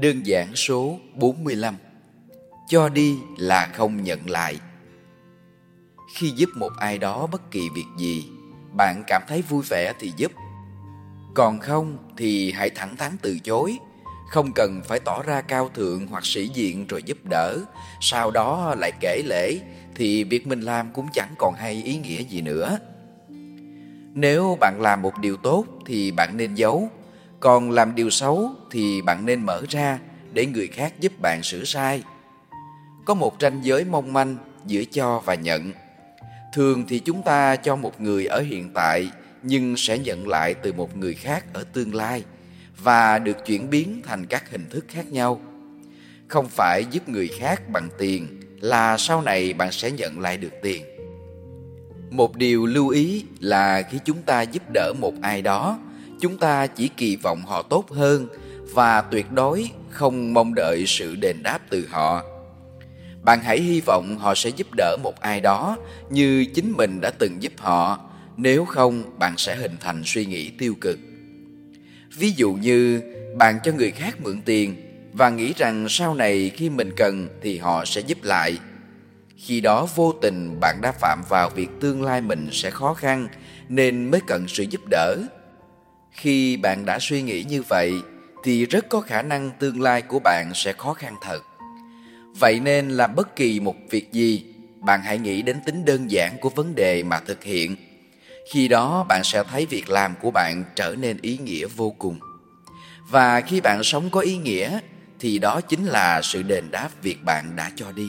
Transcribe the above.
Đơn giản số 45 Cho đi là không nhận lại. Khi giúp một ai đó bất kỳ việc gì, Bạn cảm thấy vui vẻ thì giúp. Còn không thì hãy thẳng thắn từ chối. Không cần phải tỏ ra cao thượng hoặc sĩ diện rồi giúp đỡ. Sau đó lại kể lễ Thì việc mình làm cũng chẳng còn hay ý nghĩa gì nữa. Nếu bạn làm một điều tốt thì bạn nên giấu còn làm điều xấu thì bạn nên mở ra để người khác giúp bạn sửa sai. Có một ranh giới mong manh giữa cho và nhận. Thường thì chúng ta cho một người ở hiện tại, nhưng sẽ nhận lại từ một người khác ở tương lai và được chuyển biến thành các hình thức khác nhau. Không phải giúp người khác bằng tiền là sau này bạn sẽ nhận lại được tiền. Một điều lưu ý là khi chúng ta giúp đỡ một ai đó chúng ta chỉ kỳ vọng họ tốt hơn và tuyệt đối không mong đợi sự đền đáp từ họ. Bạn hãy hy vọng họ sẽ giúp đỡ một ai đó như chính mình đã từng giúp họ. Nếu không, bạn sẽ hình thành suy nghĩ tiêu cực. Ví dụ như, bạn cho người khác mượn tiền và nghĩ rằng sau này khi mình cần thì họ sẽ giúp lại. Khi đó vô tình bạn đã phạm vào việc tương lai mình sẽ khó khăn nên mới cần sự giúp đỡ khi bạn đã suy nghĩ như vậy, thì rất có khả năng tương lai của bạn sẽ khó khăn thật. Vậy nên làm bất kỳ một việc gì, bạn hãy nghĩ đến tính đơn giản của vấn đề mà thực hiện. Khi đó, bạn sẽ thấy việc làm của bạn trở nên ý nghĩa vô cùng. Và khi bạn sống có ý nghĩa, thì đó chính là sự đền đáp việc bạn đã cho đi.